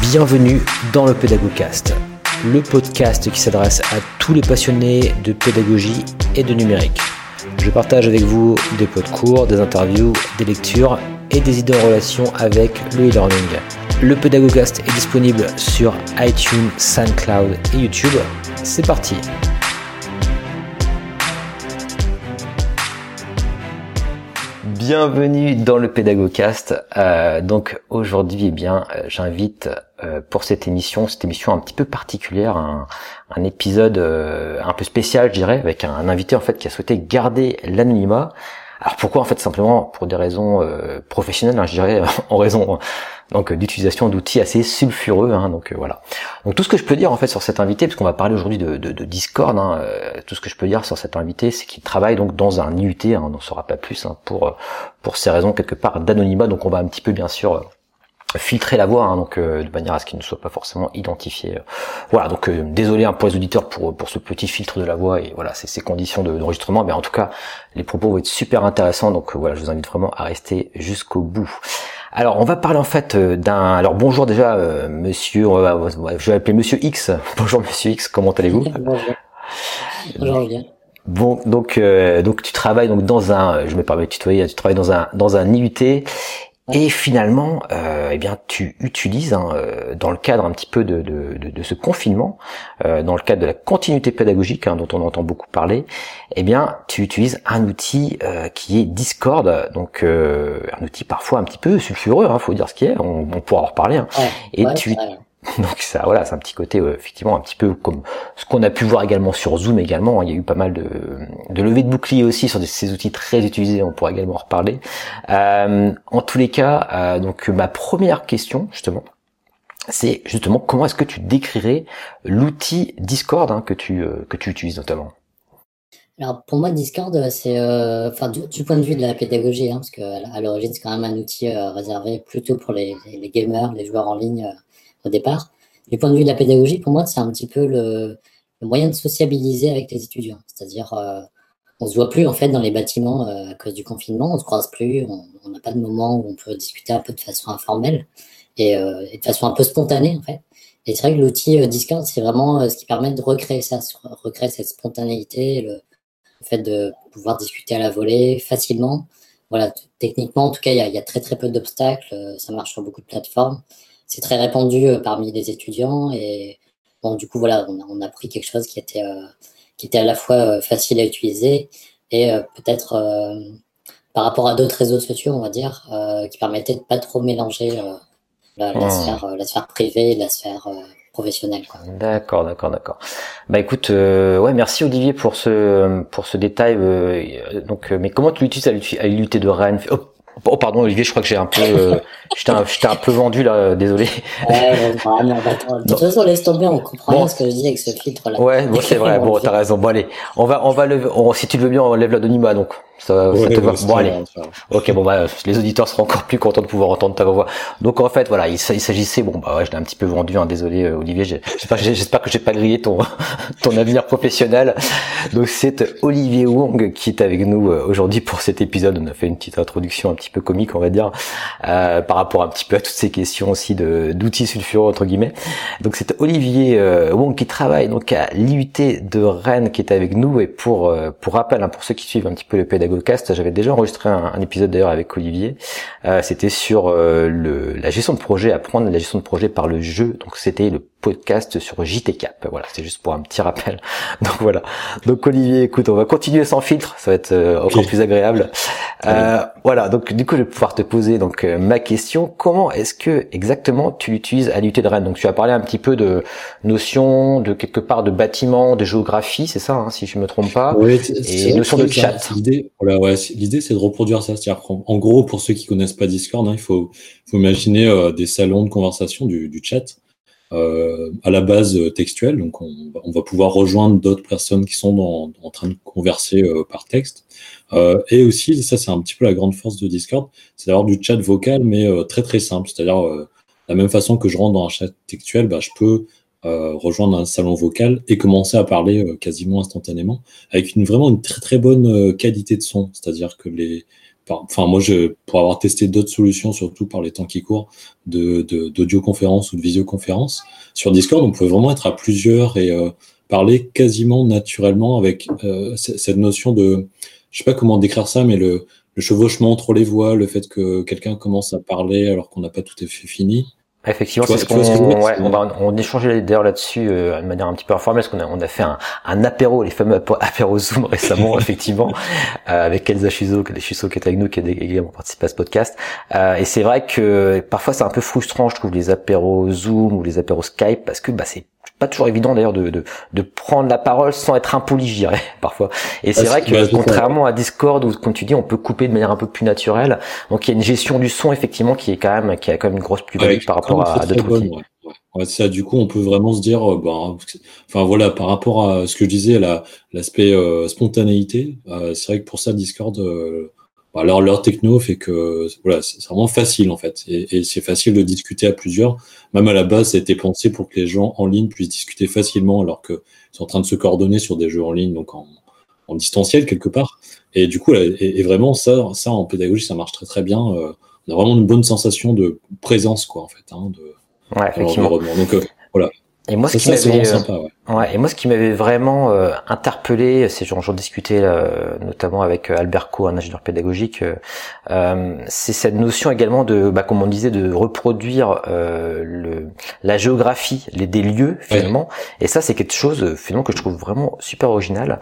Bienvenue dans le Pédagogcast, le podcast qui s'adresse à tous les passionnés de pédagogie et de numérique. Je partage avec vous des pots de cours, des interviews, des lectures et des idées en relation avec le e-learning. Le Pédagogcast est disponible sur iTunes, SoundCloud et YouTube. C'est parti Bienvenue dans le Pédagogcast. Euh, donc aujourd'hui, eh bien, euh, j'invite euh, pour cette émission, cette émission un petit peu particulière, un, épisode un peu spécial, je dirais, avec un, invité en fait qui a souhaité garder l'anonymat. Alors pourquoi en fait simplement pour des raisons professionnelles, hein, je dirais, en raison donc d'utilisation d'outils assez sulfureux. Hein, donc euh, voilà. Donc tout ce que je peux dire en fait sur cet invité, parce qu'on va parler aujourd'hui de, de, Discord, hein, euh, tout ce que je peux dire sur cet invité, c'est qu'il travaille donc dans un IUT, hein, on n'en saura pas plus pour euh, pour ces raisons quelque part d'anonymat. Donc on va un petit peu bien sûr filtrer la voix, hein, donc de manière à ce qu'il ne soit pas forcément identifié. voilà, donc désolé hein, pour les auditeurs pour pour ce petit filtre de la voix et voilà, c'est ces conditions d'enregistrement, mais en tout cas les propos vont être super intéressants, donc voilà, je vous invite vraiment à rester jusqu'au bout. Alors, on va parler en fait euh, d'un. Alors, bonjour déjà, euh, monsieur. je vais appeler Monsieur X. Bonjour, Monsieur X. Comment allez-vous? Bonjour. Bonjour, bien. Bon, donc, euh, donc tu travailles donc dans un. Je me permets de tutoyer. Tu travailles dans un dans un IUT et finalement, euh, eh bien, tu utilises hein, euh, dans le cadre un petit peu de, de, de, ce confinement, euh, dans le cadre de la continuité pédagogique hein, dont on entend beaucoup parler, eh bien, tu utilises un outil euh, qui est Discord, donc un outil parfois un petit peu sulfureux, hein, faut dire ce qui est, on, on pourra en reparler. Hein. et tu, Donc ça, voilà, c'est un petit côté effectivement un petit peu comme ce qu'on a pu voir également sur Zoom également. Hein. Il y a eu pas mal de, de levées de boucliers aussi sur ces outils très utilisés. On pourra également en reparler. Euh, en tous les cas, euh, donc ma première question justement, c'est justement comment est-ce que tu décrirais l'outil Discord hein, que tu euh, que tu utilises notamment? Alors pour moi Discord c'est enfin du, point de vue de la pédagogie hein, parce que à l'origine c'est quand même un outil réservé plutôt pour les, gamers, les joueurs en ligne au départ. Du point de vue de la pédagogie, pour moi, c'est un petit peu le, moyen de sociabiliser avec les étudiants. C'est-à-dire, euh, on se voit plus en fait dans les bâtiments euh, à cause du confinement, on se croise plus, on n'a pas de moment où on peut discuter un peu de façon informelle et, euh, de façon un peu spontanée en fait. Et c'est vrai que l'outil Discord, c'est vraiment ce qui permet de recréer ça, recréer cette spontanéité, le, fait de pouvoir discuter à la volée facilement. Voilà, techniquement, en tout cas, il y, y a, très très peu d'obstacles, ça marche sur beaucoup de plateformes c'est très répandu euh, parmi les étudiants et bon, du coup voilà, on a, pris quelque chose qui était euh, qui était à la fois euh, facile à utiliser et peut-être par rapport à d'autres réseaux sociaux, on va dire, qui permettait de pas trop mélanger la, hmm. sphère, la sphère privée et la sphère professionnelle. D'accord, d'accord, d'accord. Bah écoute, ouais, merci Olivier pour ce pour ce détail. donc, mais comment tu l'utilises à l'UT de Rennes? Oh pardon Olivier, je crois que j'ai un peu, euh, j'étais un, un, peu vendu là, désolé. Ouais, de toute façon laisse tomber, on comprend bien ce que je dis avec ce filtre là. Ouais, bon, c'est vrai, bon t'as raison. Bon allez, on va, on va lever, si tu le veux bien, on lève l'anonymat donc. Ça, ça te va. Bon allez. Ok, bon bah les auditeurs seront encore plus contents de pouvoir entendre ta voix. Donc en fait voilà, il, s'agissait, bon bah ouais, je l'ai un petit peu vendu, hein, désolé euh, Olivier. J'espère, j'espère que j'ai pas grillé ton ton avenir professionnel. Donc c'est Olivier Wong qui est avec nous euh, aujourd'hui pour cet épisode. On a fait une petite introduction un petit peu comique, on va dire, euh, par rapport un petit peu à toutes ces questions aussi de d'outils sulfureux entre guillemets. Donc c'est Olivier euh, Wong qui travaille donc à l'IUT de Rennes qui est avec nous et pour pour rappel hein, pour ceux qui suivent un petit peu le pédagogie j'avais déjà enregistré un, épisode d'ailleurs avec Olivier. Euh, c'était sur euh, la gestion de projet, apprendre la gestion de projet par le jeu. Donc c'était le podcast sur JTCap. Voilà, c'est juste pour un petit rappel. Donc voilà. Donc Olivier, écoute, on va continuer sans filtre, ça va être euh, encore plus agréable. Euh, voilà, donc du coup, je vais pouvoir te poser donc euh, ma question. Comment est-ce que exactement tu l'utilises à l'UT de Rennes? Donc tu as parlé un petit peu de notion de quelque part de bâtiment, de géographie, c'est ça, hein, si je me trompe pas? Oui, et notion de chat. L'idée, voilà, ouais, l'idée c'est de reproduire ça. C'est-à-dire en gros, pour ceux qui connaissent pas Discord, hein, il faut, faut imaginer des salons de conversation du, du chat euh, à la base euh, textuelle. Donc, on, va pouvoir rejoindre d'autres personnes qui sont en train de converser euh, par texte. Euh, et aussi, ça, c'est un petit peu la grande force de Discord, c'est d'avoir du chat vocal, mais très très simple. C'est-à-dire, la même façon que je rentre dans un chat textuel, bah, je peux rejoindre un salon vocal et commencer à parler quasiment instantanément, avec une vraiment une très très bonne qualité de son. C'est-à-dire que les enfin moi je pour avoir testé d'autres solutions surtout par les temps qui courent de d'audioconférence ou de visioconférence sur Discord on peut vraiment être à plusieurs et euh, parler quasiment naturellement avec euh, cette notion de je sais pas comment décrire ça mais le, le chevauchement entre les voix le fait que quelqu'un commence à parler alors qu'on n'a pas tout à fait fini Effectivement, c'est ce qu'on ouais, on, va, on échangeait d'ailleurs là-dessus euh, de manière un petit peu informelle, parce qu'on a, on a fait un, un apéro, les fameux apéro Zoom récemment, effectivement, euh, avec Elsa Chuzo, Chuzo qui est avec nous, qui a également participé à ce podcast. Euh, et c'est vrai que parfois c'est un peu frustrant, je trouve, les apéros Zoom ou les apéros Skype, parce que bah, c'est pas toujours évident d'ailleurs de, de, de, prendre la parole sans être impoli, je dirais, parfois. Et c'est vrai que contrairement à Discord où, comme tu dis, on peut couper de manière un peu plus naturelle. Donc il y a une gestion du son effectivement qui est quand même qui a quand même une grosse plus-value par rapport à, d'autres outils. Ouais. ça, du coup, on peut vraiment se dire, euh, bah, enfin voilà, par rapport à ce que je disais, l'aspect euh, spontanéité, euh, c'est vrai que pour ça, Discord, euh, alors leur techno fait que voilà, c'est vraiment facile en fait, et, c'est facile de discuter à plusieurs. Même à la base, ça a été pensé pour que les gens en ligne puissent discuter facilement, alors qu'ils sont en train de se coordonner sur des jeux en ligne, donc en, distanciel quelque part. Et du coup, et, vraiment ça, ça en pédagogie, ça marche très très bien. Euh, on a vraiment une bonne sensation de présence quoi en fait, hein, de, ouais, effectivement. Donc euh, voilà. Et moi, ce qui m'avait, sympa, ouais. Ouais, et moi, ce qui m'avait vraiment euh, interpellé, c'est j'en, j'en discutais euh, notamment avec euh, Albert Co, un ingénieur pédagogique, euh, c'est cette notion également de, bah, comme on disait, de reproduire le, la géographie, les des lieux finalement. Et ça, c'est quelque chose finalement que je trouve vraiment super original.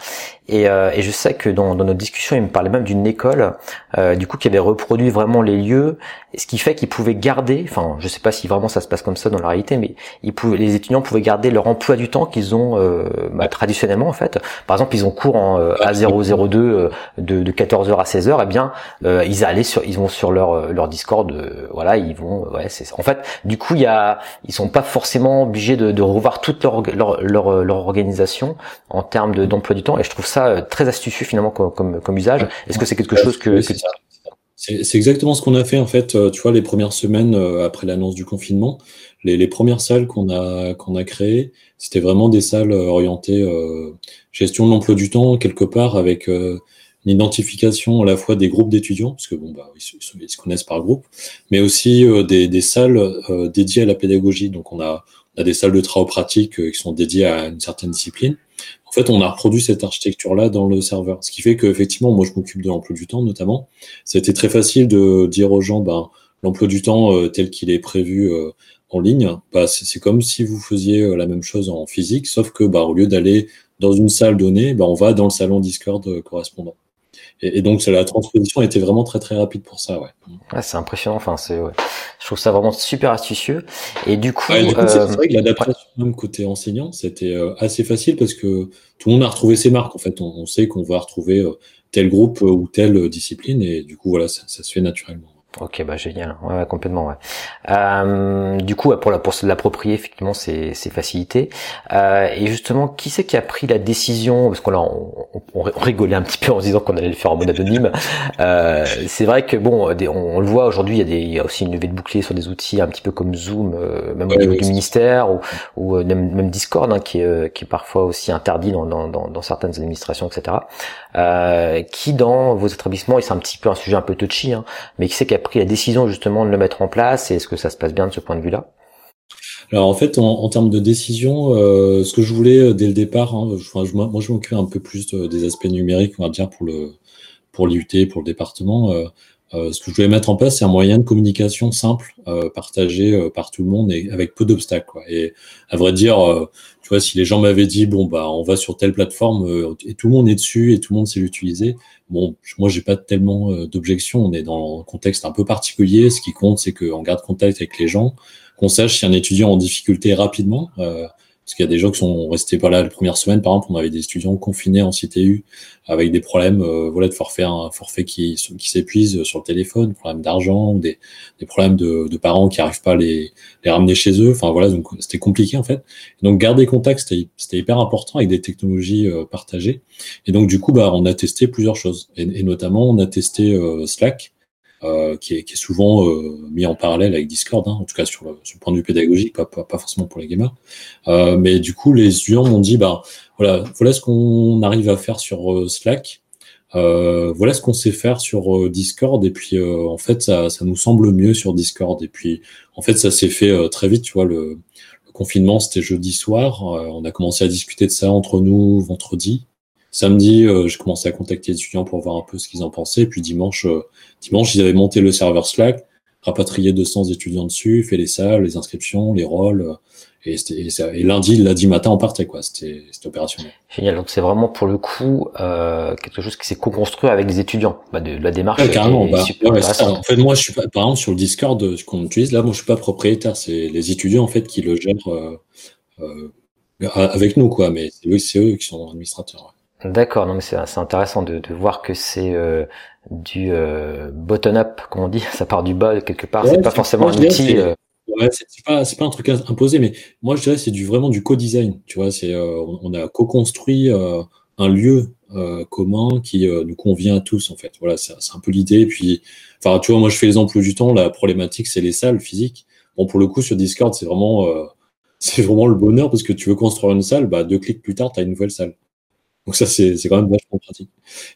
Et, et je sais que dans, dans notre discussion, il me parlait même d'une école, du coup, qui avait reproduit vraiment les lieux, ce qui fait qu'ils pouvaient garder, enfin, je sais pas si vraiment ça se passe comme ça dans la réalité, mais ils pouvaient, les étudiants pouvaient garder leur emploi du temps qu'ils ont euh, bah, traditionnellement en fait. Par exemple, ils ont cours en euh, A002 euh, de, de 14h à 16h, et eh bien ils allaient sur ils vont sur leur leur Discord voilà, ils vont ouais, c'est en fait du coup, il y a ils sont pas forcément obligés de, de revoir toute leur leur, leur, leur organisation en termes d'emploi du temps et je trouve ça très astucieux finalement comme comme, comme usage. Est-ce que c'est quelque chose que, que... C'est exactement ce qu'on a fait en fait, tu vois, les premières semaines après l'annonce du confinement les, les premières salles qu'on a, qu'on a créées, c'était vraiment des salles euh, orientées euh, gestion de l'emploi du temps, quelque part, avec euh, une identification à la fois des groupes d'étudiants, parce que bon, bah, ils, ils, se connaissent par groupe, mais aussi euh, des, des, salles euh, dédiées à la pédagogie. Donc, on a, on a des salles de travaux pratiques qui sont dédiées à une certaine discipline. En fait, on a reproduit cette architecture-là dans le serveur, ce qui fait qu'effectivement, moi, je m'occupe de l'emploi du temps, notamment. Été très facile de dire aux gens, ben, l'emploi du temps tel qu'il est prévu en ligne, bah, c'est comme si vous faisiez euh, la même chose en physique, sauf que bah, au lieu d'aller dans une salle donnée, bah, on va dans le salon Discord euh, correspondant. Et, et, donc la transposition était vraiment très très rapide pour ça, ouais. ouais c'est impressionnant. Enfin, c'est, ouais. je trouve ça vraiment super astucieux. Et du coup, ouais, euh, c'est vrai que l'adaptation même côté enseignant, c'était assez facile parce que tout le monde a retrouvé ses marques. En fait, on, on sait qu'on va retrouver tel groupe ou telle discipline, et du coup voilà, ça, ça se fait naturellement. Ok, bah génial, ouais, complètement. Ouais. Euh, du coup, pour la pour se l'approprier, effectivement, c'est c'est facilité. Euh, et justement, qui c'est qui a pris la décision? Parce qu'on on, on, rigolait un petit peu en se disant qu'on allait le faire en mode anonyme. Euh, c'est vrai que bon, on, le voit aujourd'hui, il y a des il y a aussi une levée de bouclier sur des outils un petit peu comme Zoom, euh, même au niveau du ministère ou, ou euh, même, même, Discord, hein, qui est euh, qui est parfois aussi interdit dans dans, dans, dans certaines administrations, etc. qui dans vos établissements, et c'est un petit peu un sujet un peu touchy, hein, mais qui c'est qui a pris la décision justement de le mettre en place et est-ce que ça se passe bien de ce point de vue-là? Alors en fait, en, termes de décision, euh, ce que je voulais euh, dès le départ, hein, moi je m'occupe un peu plus des aspects numériques, on va dire pour le pour l'IUT, pour le département. Euh, ce que je voulais mettre en place, c'est un moyen de communication simple, partagé par tout le monde et avec peu d'obstacles. Et à vrai dire, si les gens m'avaient dit bon bah on va sur telle plateforme et tout le monde est dessus et tout le monde sait l'utiliser, Bon, moi, j'ai pas tellement euh, d'objections. On est dans un contexte un peu particulier. Ce qui compte, c'est qu'on garde contact avec les gens, qu'on sache si un étudiant en difficulté rapidement. Euh, parce qu'il y a des gens qui sont restés pas là la première semaine, par exemple, on avait des étudiants confinés en CTU avec des problèmes euh, voilà, de forfait, un forfait qui, qui s'épuise sur le téléphone, problèmes d'argent, des, des problèmes de, parents qui arrivent pas à les, les ramener chez eux. Enfin voilà, donc c'était compliqué en fait. donc garder contact, c'était hyper important avec des technologies euh, partagées. Et donc du coup, bah, on a testé plusieurs choses. Et, et notamment, on a testé euh, Slack euh, qui, est, qui, est, souvent euh, mis en parallèle avec Discord, hein, en tout cas sur le, sur le, point de vue pédagogique, pas, pas, forcément pour les gamers. Euh, mais du coup, les étudiants m'ont dit, bah voilà, voilà ce qu'on arrive à faire sur euh, Slack. voilà ce qu'on sait faire sur Discord et puis en fait ça, ça, nous semble mieux sur Discord et puis en fait ça s'est fait très vite tu vois le, le confinement c'était jeudi soir on a commencé à discuter de ça entre nous vendredi Samedi, euh, j'ai commencé à contacter les étudiants pour voir un peu ce qu'ils en pensaient. Puis dimanche, euh, dimanche, ils avaient monté le serveur Slack, rapatrié 200 étudiants dessus, fait les salles, les inscriptions, les rôles. Euh, et, et, lundi, lundi matin, on partait, quoi. C'était opérationnel. Génial. Donc c'est vraiment pour le coup euh, quelque chose qui s'est co-construit avec les étudiants. Bah, de, la démarche. Ouais, carrément. Bah, en fait, moi, je suis pas, par exemple, sur le Discord qu'on utilise, là, moi, je suis pas propriétaire. C'est les étudiants en fait qui le gèrent euh, avec nous, quoi. Mais c'est eux, eux qui sont administrateurs. D'accord, non mais c'est intéressant de, de, voir que c'est euh, du euh, bottom-up, comme on dit, ça part du bas quelque part, c'est pas forcément un outil. Euh, ouais, c'est pas, pas un truc imposé, mais moi je dirais c'est du vraiment du co-design, tu vois, c'est on a co-construit un lieu commun qui nous convient à tous en fait. Voilà, c'est un peu l'idée. Puis, enfin, tu vois, moi je fais les emplois du temps, la problématique c'est les salles physiques. Bon, pour le coup sur Discord c'est vraiment c'est vraiment le bonheur parce que tu veux construire une salle, bah deux clics plus tard tu as une nouvelle salle. Donc ça, c'est quand même vachement pratique.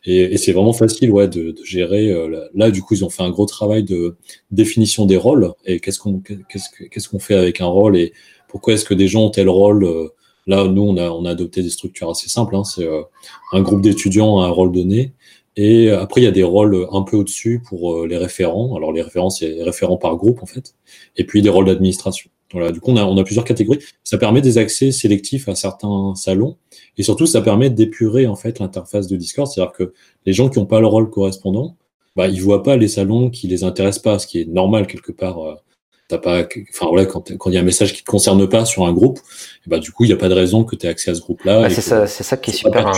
Et, c'est vraiment facile ouais, de, gérer. Euh, là, du coup, ils ont fait un gros travail de définition des rôles et qu'est-ce qu'on qu'est-ce qu'on fait avec un rôle et pourquoi est-ce que des gens ont tel rôle. Euh, là, nous, on a, on a adopté des structures assez simples. Hein, c'est euh, un groupe d'étudiants a un rôle donné. Et après, il y a des rôles un peu au-dessus pour les référents. Alors, les référents, c'est référents par groupe, en fait. Et puis, des rôles d'administration. Voilà, du coup, on a, plusieurs catégories. Ça permet des accès sélectifs à certains salons. Et surtout, ça permet d'épurer en fait l'interface de Discord. C'est-à-dire que les gens qui n'ont pas le rôle correspondant, bah, ils voient pas les salons qui les intéressent pas, ce qui est normal quelque part. Euh, t'as pas, enfin voilà, quand il y a un message qui te concerne pas sur un groupe, et bah du coup il n'y a pas de raison que tu aies accès à ce groupe-là. Bah, c'est ça, c'est ça qui est super,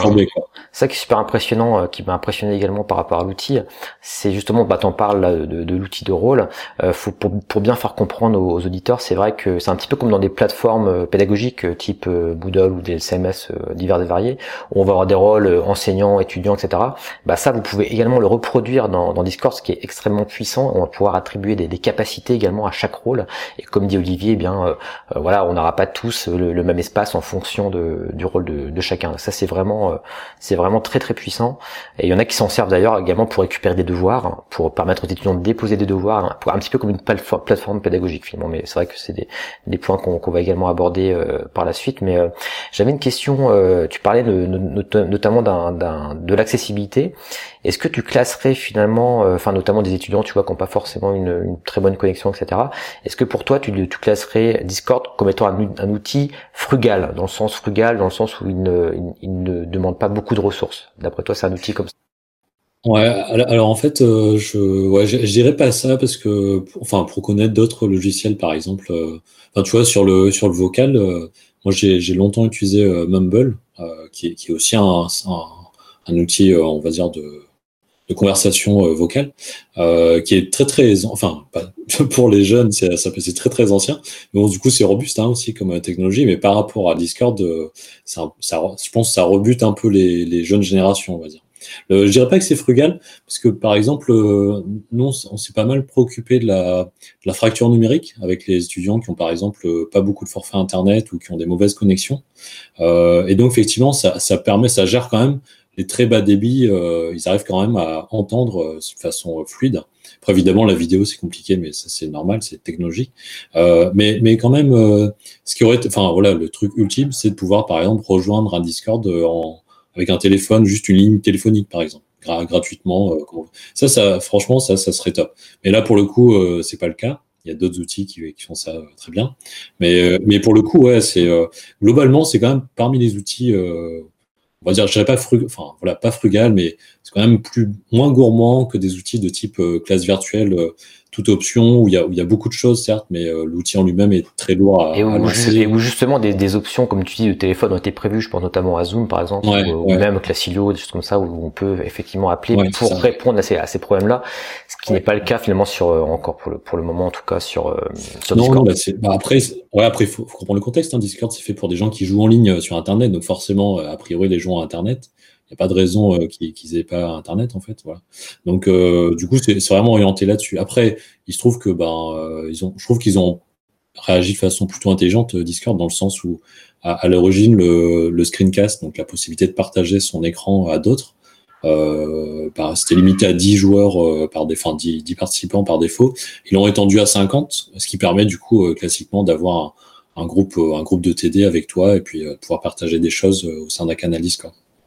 ça qui est super impressionnant, euh, qui m'a impressionné également par rapport à l'outil, c'est justement, bah t'en parles de, de l'outil de rôle. Euh, faut pour, pour, bien faire comprendre aux, auditeurs, c'est vrai que c'est un petit peu comme dans des plateformes euh, pédagogiques euh, type Moodle ou des CMS divers et variés, où on va avoir des rôles enseignants, étudiants, etc. Bah ça, vous pouvez également le reproduire dans, dans Discord, ce qui est extrêmement puissant. On va pouvoir attribuer des, des capacités également à chaque rôle. Et comme dit Olivier, eh bien euh, euh, voilà, on n'aura pas tous le, même espace en fonction de, du rôle de, chacun. Ça c'est vraiment euh, c'est vraiment très très puissant. Et il y en a qui s'en servent d'ailleurs également pour récupérer des devoirs, hein, pour permettre aux étudiants de déposer des devoirs, hein, un petit peu comme une plateforme, pédagogique finalement. Mais c'est vrai que c'est des, des points qu'on va également aborder par la suite. Mais j'avais une question. tu parlais de, notamment d'un de l'accessibilité. Est-ce que tu classerais finalement, enfin notamment des étudiants, tu vois, qui n'ont pas forcément une, très bonne connexion, etc. Est-ce que pour toi, tu, tu classerais Discord comme étant un, outil frugal, dans le sens frugal, dans le sens où il ne, demande pas beaucoup de ressources? D'après toi, c'est un outil comme ça? Ouais, alors en fait, euh, je, ouais, je, dirais pas ça parce que, enfin, pour connaître d'autres logiciels, par exemple, euh, tu vois, sur le sur le vocal, euh, moi j'ai longtemps utilisé Mumble, qui est, qui, est, aussi un, un, un outil, on va dire, de, de conversation vocale, qui est très très, enfin, pas, pour les jeunes, c'est c'est très très ancien. Mais bon, du coup, c'est robuste hein, aussi comme technologie. Mais par rapport à Discord, euh, ça, ça, je pense ça rebute un peu les, les jeunes générations, on va dire. Euh, je dirais pas que c'est frugal, parce que par exemple, euh, nous, on s'est pas mal préoccupé de la, de la, fracture numérique avec les étudiants qui ont par exemple euh, pas beaucoup de forfaits internet ou qui ont des mauvaises connexions. Euh, et donc effectivement, ça, ça permet, ça gère quand même les très bas débits. Euh, ils arrivent quand même à entendre de façon fluide. Après, évidemment, la vidéo, c'est compliqué, mais ça, c'est normal, c'est technologique. Euh, mais, mais quand même, euh, ce qui aurait enfin, voilà, le truc ultime, c'est de pouvoir, par exemple, rejoindre un Discord euh, en, avec un téléphone, juste une ligne téléphonique, par exemple, gratuitement. Euh, ça, ça, franchement, ça, ça serait top. Mais là, pour le coup, euh, c'est pas le cas. Il y a d'autres outils qui, qui, font ça très bien. Mais, mais pour le coup, ouais, c'est globalement, c'est quand même parmi les outils on va dire, je dirais pas frugal, enfin voilà, pas frugal, mais c'est quand même plus moins gourmand que des outils de type euh, classe virtuelle, euh, toute option où il y a, où il y a beaucoup de choses certes, mais euh, l'outil en lui-même est très lourd à, et où, justement des, des, options, comme tu dis, de téléphone ont été prévues. Je pense notamment à Zoom par exemple, ou, même Classilio, des choses comme ça, où on peut effectivement appeler pour répondre à ces, à ces problèmes-là, ce qui n'est pas le cas finalement sur encore pour le pour le moment en tout cas sur, sur Discord. Non, bah, bah après, ouais, après faut, faut comprendre le contexte. Hein. Discord c'est fait pour des gens qui jouent en ligne sur Internet, donc forcément a priori les gens à Internet. N'y a pas de raison euh, qu'ils n'aient pas Internet, en fait. Voilà. Donc, euh, du coup, c'est vraiment orienté là-dessus. Après, il se trouve que, ben, euh, ils ont, je trouve qu'ils ont réagi de façon plutôt intelligente, Discord, dans le sens où, à, l'origine, le, le, screencast, donc la possibilité de partager son écran à d'autres, Euh, c'était limité à 10 joueurs euh, par défaut, 10, 10, participants par défaut. Ils l'ont étendu à 50, ce qui permet du coup classiquement d'avoir un, groupe, un groupe de TD avec toi et puis pouvoir partager des choses au sein d'un canal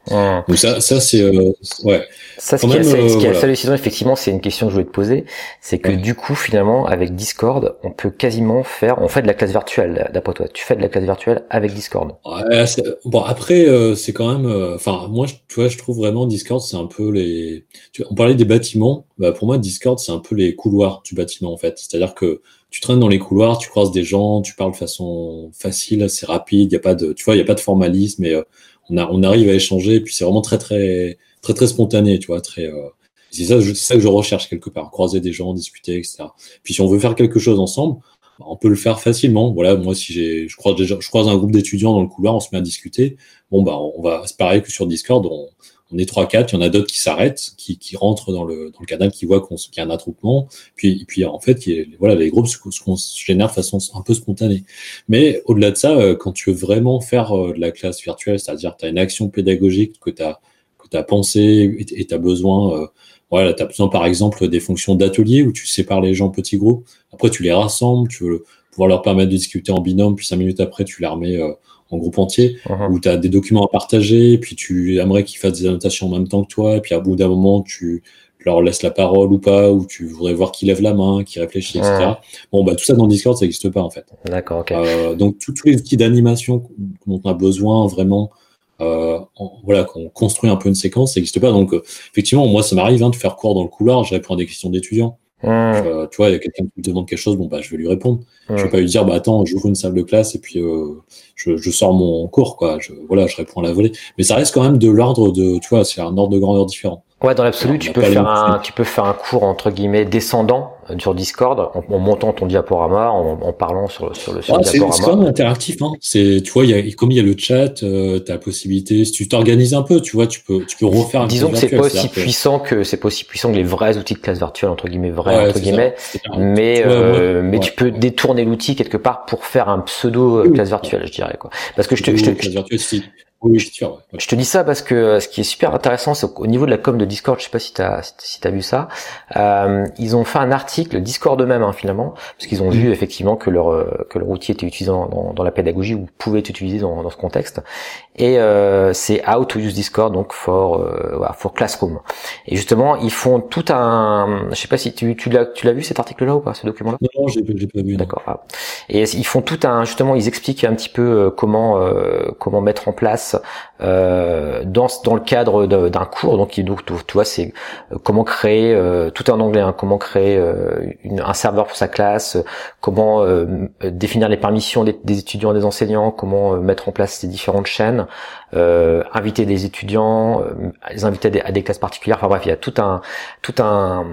Donc ça, ça c'est euh, ouais. Ça, ce qui, est, ce qui est hallucinant, effectivement, c'est une question que je voulais te poser, c'est que du coup, finalement, avec Discord, on peut quasiment faire, on fait de la classe virtuelle, d'après toi. Tu fais de la classe virtuelle avec Discord. Ouais, bon, après, euh, c'est quand même, euh, enfin, moi, tu vois, je trouve vraiment Discord, c'est un peu les. Tu on parlait des bâtiments. Bah, pour moi, Discord, c'est un peu les couloirs du bâtiment, en fait. C'est-à-dire que tu traînes dans les couloirs, tu croises des gens, tu parles de façon facile, assez rapide. Il y a pas de, tu vois, il y a pas de formalisme et on, arrive à échanger, et puis c'est vraiment très très très très spontané, tu vois, très. Euh, c'est ça, ça que je recherche quelque part, croiser des gens, discuter, etc. Puis si on veut faire quelque chose ensemble, on peut le faire facilement. Voilà, moi si j'ai, je croise déjà, je croise un groupe d'étudiants dans le couloir, on se met à discuter. Bon bah, on va, c'est pareil que sur Discord, on, on est trois quatre, il y en a d'autres qui s'arrêtent, qui, qui rentrent dans le, dans le canal, qui voient qu'il y a un attroupement, puis, puis en fait, voilà, les groupes se, se, génèrent de façon un peu spontanée. Mais au-delà de ça, euh, quand tu veux vraiment faire euh, de la classe virtuelle, c'est-à-dire tu as une action pédagogique que tu as, que as pensé et tu as besoin, euh, voilà, tu as besoin par exemple des fonctions d'atelier où tu sépares les gens en petits groupes, après tu les rassembles, tu veux pouvoir leur permettre de discuter en binôme, puis cinq minutes après tu les remets en groupe entier, uh-huh. où tu as des documents à partager, puis tu aimerais qu'ils fassent des annotations en même temps que toi, et puis à bout d'un moment, tu leur laisses la parole ou pas, ou tu voudrais voir qui lève la main, qui réfléchit, etc. Uh-huh. Bon, bah tout ça dans Discord, ça n'existe pas en fait. D'accord, ok. Euh, donc tous les outils d'animation dont on a besoin vraiment, euh, voilà, qu'on construit un peu une séquence, ça n'existe pas. Donc euh, effectivement, moi, ça m'arrive hein, de faire cours dans le couloir, je réponds à des questions d'étudiants. Euh, tu vois, il y a quelqu'un qui me demande quelque chose, bon bah je vais lui répondre. Je vais pas lui dire bah attends, j'ouvre une salle de classe et puis euh, je, je, sors mon cours quoi. Je, voilà, je réponds à la volée. Mais ça reste quand même de l'ordre de, tu vois, c'est un ordre de grandeur différent. Ouais, dans l'absolu, tu peux faire un, tu peux faire un cours entre guillemets descendant euh, sur Discord en, montant ton diaporama, en, en, parlant sur, sur le, sur le diaporama. C'est quand même interactif. Hein. C'est, tu vois, il y a, comme il y a le chat, euh, tu as la possibilité. Si tu t'organises un peu, tu vois, tu peux, tu peux refaire. Disons que c'est pas aussi puissant que c'est pas aussi puissant que les vrais outils de classe virtuelle entre guillemets vrais entre guillemets, mais euh, mais tu peux détourner l'outil quelque part pour faire un pseudo classe virtuelle, je dirais quoi. Parce que je te, je te, oui, je, te dis ça parce que euh, ce qui est super intéressant, c'est qu'au niveau de la com de Discord, je sais pas si tu as, si as vu ça, euh, ils ont fait un article, Discord eux-mêmes hein, finalement, parce qu'ils ont vu mm. effectivement que leur euh, que leur outil était utilisé dans, dans, la pédagogie ou pouvait être utilisé dans, dans ce contexte. Et euh, c'est How to use Discord donc for euh, for Classroom. Et justement, ils font tout un, je sais pas si tu tu l'as tu l'as vu cet article-là ou pas, ce document-là? Non, j'ai pas vu. D'accord. Ah. Et ils font tout un, justement, ils expliquent un petit peu comment comment mettre en place euh, dans dans le cadre d'un cours. Donc, donc tu, vois, c'est euh, comment créer euh, tout en anglais, hein, comment créer une, un serveur pour sa classe, comment définir les permissions des, des, étudiants, des enseignants, comment mettre en place ces différentes chaînes, inviter des étudiants, les inviter à des, classes particulières. Enfin bref, il y a tout un tout un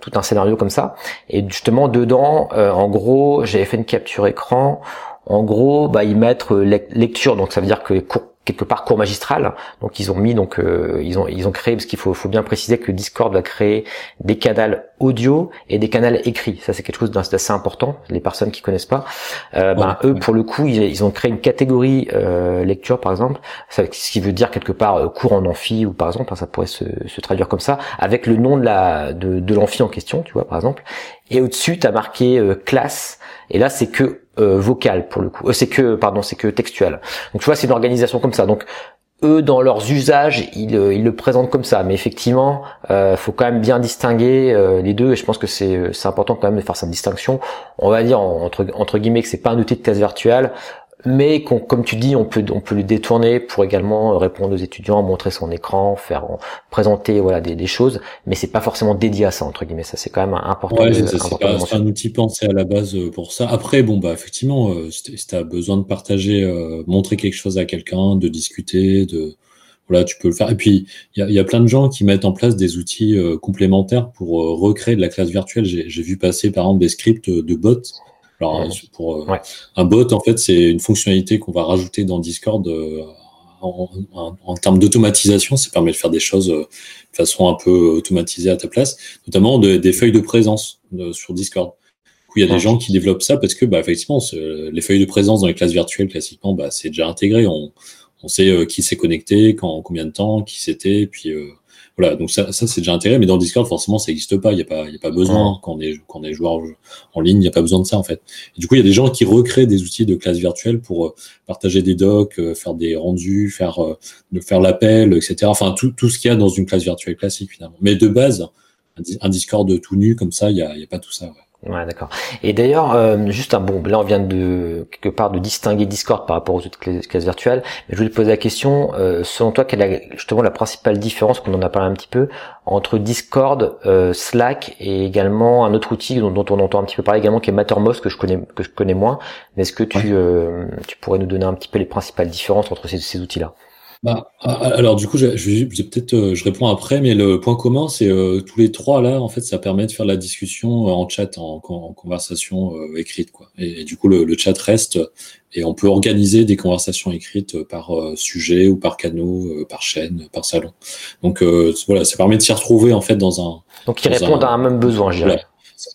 tout un scénario comme ça. Et justement dedans, en gros, j'avais fait une capture écran. En gros, bah, ils mettent lecture, donc ça veut dire que les cours quelque part cours magistral. Donc ils ont mis donc euh, ils ont ils ont créé parce qu'il faut faut bien préciser que Discord va créer des canaux audio et des canaux écrits. Ça c'est quelque chose d'assez important. Les personnes qui connaissent pas, euh, ben, eux pour le coup ils, ils, ont créé une catégorie euh, lecture par exemple, ça, ce qui veut dire quelque part euh, cours en amphi ou par exemple hein, ça pourrait se, se, traduire comme ça avec le nom de la de, de l'amphi en question, tu vois par exemple. Et au-dessus tu as marqué euh, classe et là c'est que euh, vocal pour le coup. Euh, c'est que pardon, c'est que textuel. Donc tu vois, c'est une organisation comme ça. Donc eux, dans leurs usages, ils, euh, ils le présentent comme ça. Mais effectivement, euh, faut quand même bien distinguer les deux. Et je pense que c'est c'est important quand même de faire cette distinction. On va dire entre entre guillemets que c'est pas un outil de thèse virtuelle mais comme tu dis, on peut on peut le détourner pour également répondre aux étudiants, montrer son écran, faire présenter voilà des, des choses, mais c'est pas forcément dédié à ça entre guillemets. Ça c'est quand même important. Ouais, c'est un outil pensé à la base euh, pour ça. Après, bon bah effectivement, euh, si tu as besoin de partager, euh, montrer quelque chose à quelqu'un, de discuter, de voilà, tu peux le faire. Et puis, il y a, y a, plein de gens qui mettent en place des outils complémentaires pour recréer de la classe virtuelle. J'ai vu passer, par exemple, des scripts de bots alors, pour euh, un bot, en fait, c'est une fonctionnalité qu'on va rajouter dans Discord euh, en, en, en, termes d'automatisation. Ça permet de faire des choses euh, de façon un peu automatisée à ta place, notamment de, des feuilles de présence sur Discord. Du coup, il y a des gens qui développent ça parce que, bah, effectivement, les feuilles de présence dans les classes virtuelles, classiquement, bah, c'est déjà intégré. On, on sait qui s'est connecté, quand, combien de temps, qui c'était, puis voilà, donc ça, ça c'est déjà intérêt, mais dans Discord, forcément, ça n'existe pas. Il n'y a pas, il y a pas besoin quand on est, quand on est joueur en ligne, il n'y a pas besoin de ça en fait. Et du coup, il y a des gens qui recréent des outils de classe virtuelle pour partager des docs, faire des rendus, faire, faire l'appel, etc. Enfin, tout, tout ce qu'il y a dans une classe virtuelle classique finalement. Mais de base, un, Discord tout nu comme ça, il n'y a, y a pas tout ça. Ouais. Ouais, d'accord. Et d'ailleurs, euh, juste un bon, là on vient de quelque part de distinguer Discord par rapport aux autres classes virtuelles, mais je voulais te poser la question, euh, selon toi, quelle est justement la principale différence, qu'on en a parlé un petit peu, entre Discord, euh, Slack et également un autre outil dont, on entend un petit peu parler également, qui est Mattermost, que je connais que je connais moins. Mais est-ce que tu tu pourrais nous donner un petit peu les principales différences entre ces, ces outils-là? Bah, alors du coup, je, je, peut-être euh, je réponds après, mais le point commun, c'est euh, tous les trois là, en fait, ça permet de faire la discussion euh, en chat, en, conversation écrite, quoi. Et, du coup, le, chat reste et on peut organiser des conversations écrites par sujet ou par canot, par chaîne, par salon. Donc voilà, ça permet de s'y retrouver en fait dans un. Donc ils répondent à un même besoin, je dirais.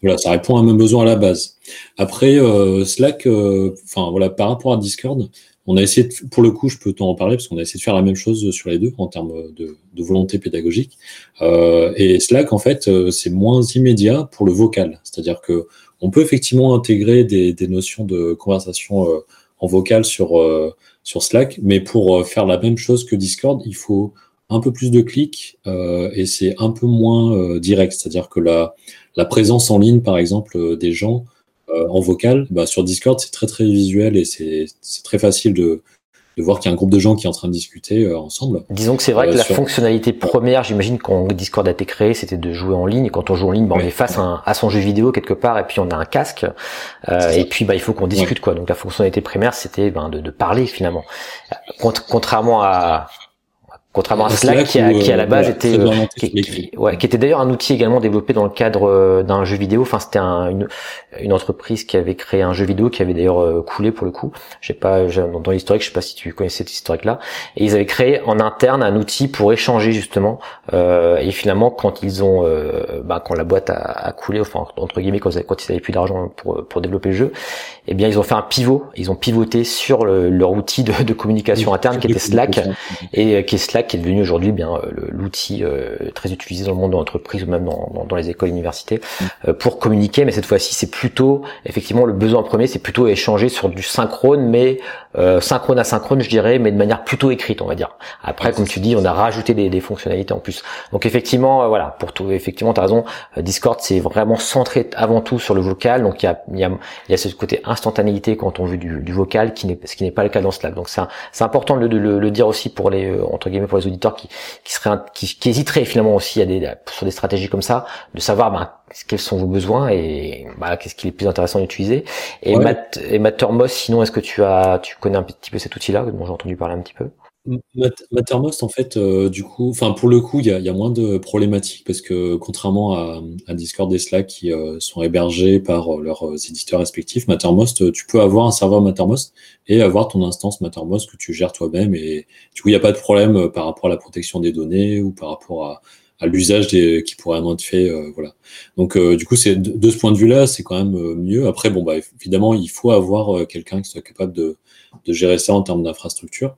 Voilà, ça répond à un même besoin à la base. Après, Slack, enfin voilà, par rapport à Discord, on a essayé, de, pour le coup, je peux t'en parler parce qu'on a essayé de faire la même chose sur les deux en termes de, volonté pédagogique. Euh, et Slack, en fait, euh, c'est moins immédiat pour le vocal. C'est-à-dire que on peut effectivement intégrer des, notions de conversation euh, en vocal sur, sur Slack, mais pour faire la même chose que Discord, il faut un peu plus de clics et c'est un peu moins direct. C'est-à-dire que la, la présence en ligne, par exemple, des gens, euh, en vocal, bah, sur Discord, c'est très très visuel et c'est très facile de, de voir qu'il y a un groupe de gens qui est en train de discuter euh, ensemble. Disons que c'est vrai que euh, la fonctionnalité première, j'imagine quand Discord a été créé, c'était de jouer en ligne. Et quand on joue en ligne, bah, on est face à, son jeu vidéo quelque part, et puis on a un casque, et puis bah il faut qu'on discute quoi. Donc la fonctionnalité primaire, c'était ben, de, de, parler finalement. Contrairement à Contrairement à Slack, qui, a, qui à la base était, euh, qui, ouais, qui était d'ailleurs un outil également développé dans le cadre euh, d'un jeu vidéo. Enfin, c'était un, une, une, entreprise qui avait créé un jeu vidéo qui avait d'ailleurs euh, coulé pour le coup. J'ai pas dans l'historique, je sais pas si tu connais cette historique-là. Et ils avaient créé en interne un outil pour échanger justement. Euh, et finalement, quand ils ont, euh, bah, quand la boîte a, a, coulé, enfin entre guillemets, quand, quand ils avaient plus d'argent pour pour développer le jeu, eh bien ils ont fait un pivot. Ils ont pivoté sur le, leur outil de, de communication interne qui était Slack et qui est Slack qui est devenu aujourd'hui bien euh, l'outil euh, très utilisé dans le monde de l'entreprise ou même dans, dans, les écoles et universités mm. euh, pour communiquer. Mais cette fois-ci, c'est plutôt effectivement le besoin premier, c'est plutôt échanger sur du synchrone, mais euh, synchrone à synchrone, je dirais, mais de manière plutôt écrite, on va dire. Après, comme tu dis, on a rajouté des, des fonctionnalités en plus. Donc effectivement, voilà, pour tout, effectivement, t'as raison. Discord, c'est vraiment centré avant tout sur le vocal. Donc il y a, y a, y a ce côté instantanéité quand on veut du, du vocal, qui n'est, ce qui n'est pas le cas dans Slack. Donc c'est important de, de, le dire aussi pour les entre guillemets pour les auditeurs qui, qui seraient, qui, qui hésiteraient finalement aussi à des, sur des stratégies comme ça, de savoir ben, quels sont vos besoins et bah, qu'est-ce qui est le plus intéressant d'utiliser. Et, Matt, et Mattermost, sinon, est-ce que tu as, tu connais un petit peu cet outil-là dont j'ai entendu parler un petit peu? Mattermost, en fait, euh, du coup, enfin pour le coup, il y a, y a, moins de problématiques parce que contrairement à, à Discord et Slack qui euh, sont hébergés par euh, leurs éditeurs respectifs, Mattermost, tu peux avoir un serveur Mattermost et avoir ton instance Mattermost que tu gères toi-même et du coup, il n'y a pas de problème par rapport à la protection des données ou par rapport à, à l'usage qui pourrait en être fait. voilà. Donc, du coup, c'est de, ce point de vue-là, c'est quand même mieux. Après, bon, bah, évidemment, il faut avoir quelqu'un qui soit capable de de gérer ça en termes d'infrastructure.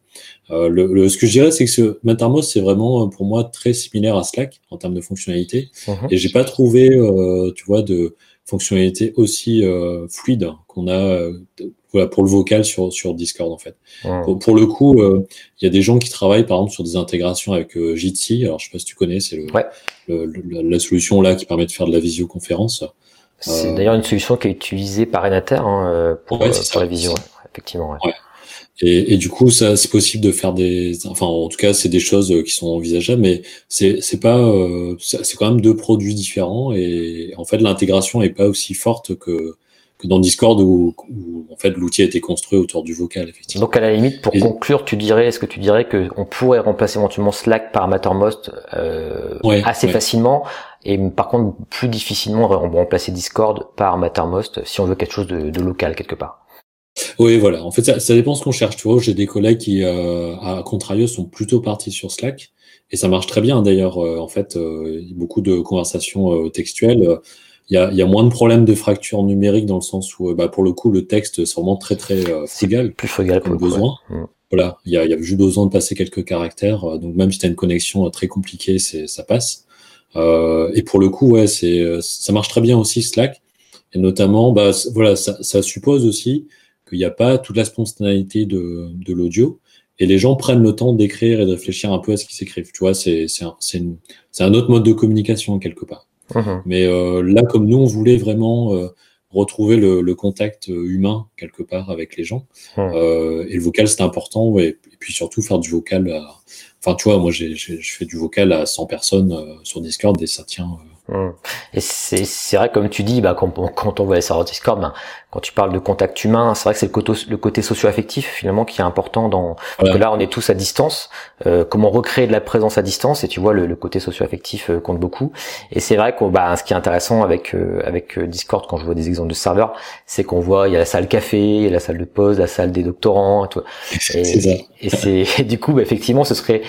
Euh, le, ce que je dirais, c'est que ce Mattermost, c'est vraiment pour moi très similaire à Slack en termes de fonctionnalité. Mhm. Et j'ai pas trouvé, euh, tu vois, de fonctionnalité aussi euh, fluide qu'on a euh, voilà, pour le vocal sur, sur Discord en fait. Mhm. Pour, le coup, euh, il y a des gens qui travaillent par exemple sur des intégrations avec Jitsi. Alors je sais pas si tu connais, c'est le, la solution là qui permet de faire de la visioconférence. C'est d'ailleurs une solution qui est utilisée par Enater hein, pour, pour la visio effectivement. Et, et, du coup, ça, c'est possible de faire des, enfin, en tout cas, c'est des choses euh, qui sont envisageables, mais c'est, c'est pas, euh, c'est quand même deux produits différents et en fait, l'intégration est pas aussi forte que, que dans Discord où, en fait l'outil a été construit autour du vocal, effectivement. Donc à la limite, pour conclure, tu dirais, est-ce que tu dirais que on pourrait remplacer éventuellement Slack par Mattermost euh, assez facilement et par contre plus difficilement remplacer Discord par Mattermost si on veut quelque chose de, de local quelque part? Oui, voilà. En fait, ça, ça dépend ce qu'on cherche. Tu vois, j'ai des collègues qui, euh, à contrario, sont plutôt partis sur Slack. Et ça marche très bien, d'ailleurs. Euh, en fait, euh, beaucoup de conversations textuelles. il y a, y a, moins de problèmes de fracture numérique dans le sens où, bah, pour le coup, le texte, c'est vraiment très, très frugal. Plus frugal comme besoin. Mm. Voilà, il y a, y a, juste besoin de passer quelques caractères. donc, même si tu as une connexion très compliquée, c'est, ça passe. et pour le coup, ouais, c'est, ça marche très bien aussi, Slack. Et notamment, bah, voilà, ça, ça suppose aussi qu'il n'y a pas toute la spontanéité de, de l'audio et les gens prennent le temps d'écrire et de réfléchir un peu à ce qu'ils s'écrivent. Tu vois, c'est un, un, autre mode de communication quelque part. Mmh Mais euh, là, comme nous, on voulait vraiment euh, retrouver le, le, contact humain quelque part avec les gens. Mmh. Euh, et le vocal, c'est important. Ouais. Et puis surtout, faire du vocal. Enfin, tu vois, moi, je fais du vocal à 100 personnes euh, sur Discord et ça tient euh. Et c'est vrai, comme tu dis, bah, quand, quand on voit les serveurs Discord, bah, quand tu parles de contact humain, c'est vrai que c'est le côté, le côté socio-affectif finalement qui est important dans. Parce que là, on est tous à distance. Euh, comment recréer de la présence à distance Et tu vois, le, le côté socio-affectif euh, compte beaucoup. Et c'est vrai que bah, ce qui est intéressant avec euh, avec Discord, quand je vois des exemples de serveurs, c'est qu'on voit il y a la salle café, il y a la salle de pause, la salle des doctorants. Et, et c'est du coup, bah, effectivement, ce serait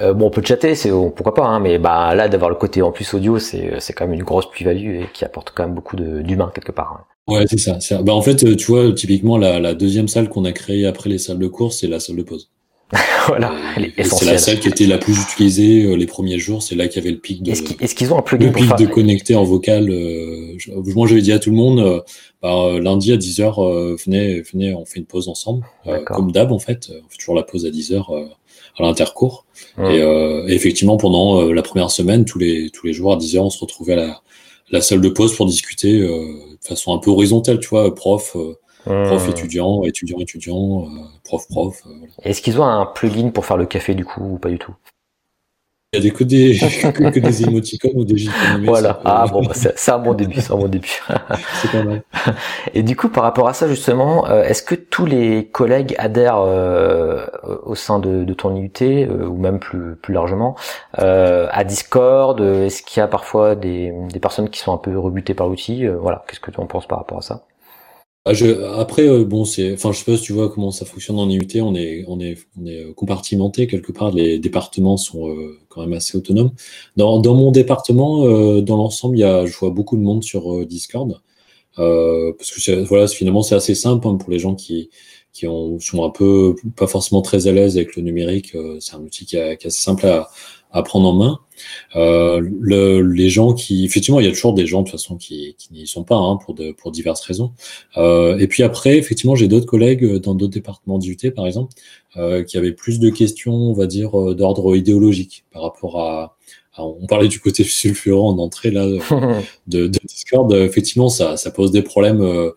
euh, bon, on peut chatter, c'est pourquoi pas, hein, mais bah là d'avoir le côté en plus audio, c'est c'est quand même une grosse plus-value et qui apporte quand même beaucoup d'humain quelque part. Hein. Ouais, c'est ça. Bah en fait, euh, tu vois, typiquement la, la deuxième salle qu'on a créée après les salles de course, c'est la salle de pause. voilà, C'est la salle qui était la plus utilisée euh, les premiers jours. C'est là qu'il y avait le pic de. Est-ce qu'ils ont un plugin le pic de connecter en vocal Moi, j'avais dit à tout le monde, bah, lundi à 10 h venez, venez, on fait une pause ensemble, comme d'hab en fait. On fait toujours la pause à 10 h à l'intercours. Euh, et, effectivement, pendant euh, la première semaine, tous les, tous les jours à 10 heures, on se retrouvait à la, la salle de pause pour discuter euh, de façon un peu horizontale, tu vois, prof, prof étudiant, étudiant étudiant, prof prof. Est-ce qu'ils ont un plugin pour faire le café du coup ou pas du tout? Il y a des, que, des, que, des émoticônes ou des gitans. Voilà. Ah bon, bah, c'est un bon début, c'est un bon début. c'est pas mal. Et du coup, par rapport à ça, justement, euh, est-ce que tous les collègues adhèrent euh, au sein de, de ton IUT, euh, ou même plus, plus largement, à Discord Est-ce qu'il y a parfois des, des personnes qui sont un peu rebutées par l'outil Voilà, qu'est-ce que tu en penses par rapport à ça? Ah, je, après, euh, bon, c'est, enfin, je sais pas si tu vois comment ça fonctionne en IUT. On est, on est, on est euh, compartimenté quelque part. Les départements sont euh, quand même assez autonomes. Dans, dans mon département, dans l'ensemble, il y a, je vois beaucoup de monde sur Discord, parce que voilà, finalement, c'est assez simple hein, pour les gens qui, qui ont, sont un peu pas forcément très à l'aise avec le numérique. c'est un outil qui est assez simple à, à prendre en main. Euh, le, les gens qui, effectivement, il y a toujours des gens de toute façon qui, qui n'y sont pas hein, pour, de, pour diverses raisons. Euh, et puis après, effectivement, j'ai d'autres collègues dans d'autres départements d'UT, par exemple, euh, qui avaient plus de questions, on va dire, euh, d'ordre idéologique par rapport à, on parlait du côté sulfurant en entrée là de, de Discord. Effectivement, ça, ça pose des problèmes, euh,